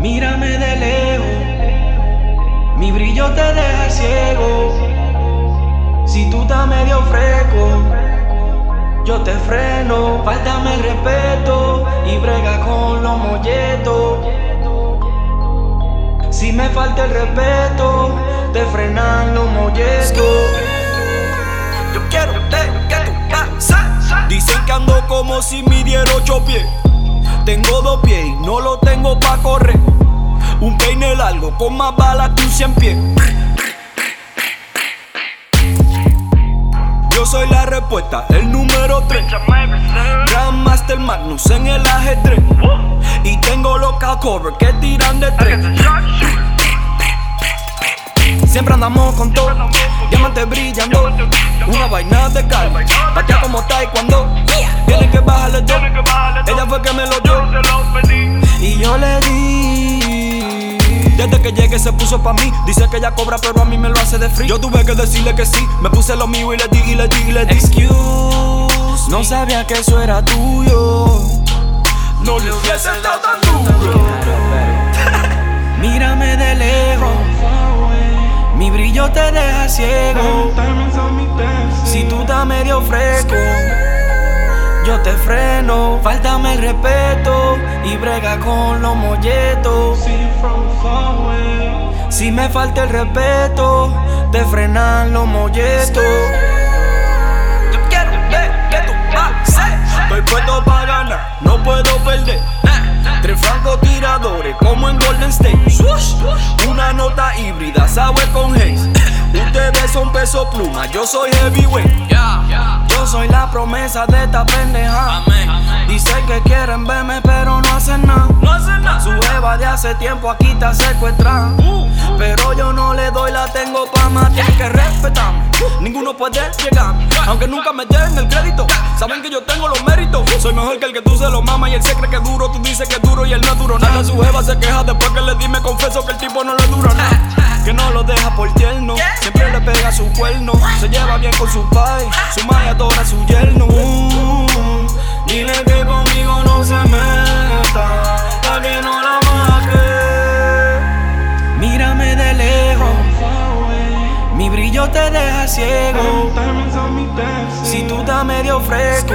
Mírame de lejos, mi brillo te deja ciego. Si tú estás medio fresco, yo te freno. Faltame el respeto y brega con los molletos. Si me falta el respeto, te frenan los molletos. Yo quiero que tú. Dicen que ando como si midiera ocho pies. Tengo dos pies y no lo tengo pa' correr. Un peine largo con más balas que un cien pies. Yo soy la respuesta, el número 3. Grandmaster Magnus en el ajedrez. Y tengo los cover que tiran de tres. Siempre andamos con todo, diamantes brillando. Una vaina de calma, patea como taekwondo. Desde que llegué se puso pa' mí. Dice que ella cobra, pero a mí me lo hace de free. Yo tuve que decirle que sí. Me puse lo mío y le di, y le di, y le di. Excuse, no sabía que eso era tuyo. No le hubiese dado tan duro. Mírame de lejos, mi brillo te deja ciego. Yo te freno. Faltame el respeto y brega con los molletos. Si me falta el respeto, te frenan los molletos. Yo quiero ver que tú pases. Estoy puesto para ganar, no puedo perder. Tres francotiradores como en Golden State. Una nota híbrida, sabe con Haze. Ustedes son peso pluma, yo soy heavyweight. Yo soy la promesa de esta pendeja. Dicen que quieren verme, pero no hacen nada. No hacen nada. Su jeva de hace tiempo aquí está secuestrada. Pero yo no le doy, la tengo pa' más. Tienen que respetarme. Ninguno puede llegar. Aunque nunca me den el crédito. Saben que yo tengo los méritos. Soy mejor que el que tú se lo mama y él se cree que es duro. Tú dices que es duro y él no es duro. Nada, su jeva se queja después que le di. Me confieso que el tipo no le dura nada. Que no lo deja por tierno. Le pega su cuerno. Se lleva bien con su pai. Su madre adora a su yerno. Mm, Dile que conmigo no se meta. Pa' que no la maque. Mírame de lejos. Mi brillo te deja ciego. Si tú estás medio fresco,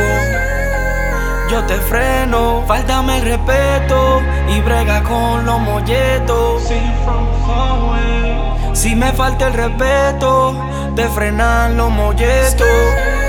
yo te freno. Faltame el respeto y brega con los molletos. Si me falta el respeto, te frenan los molletos.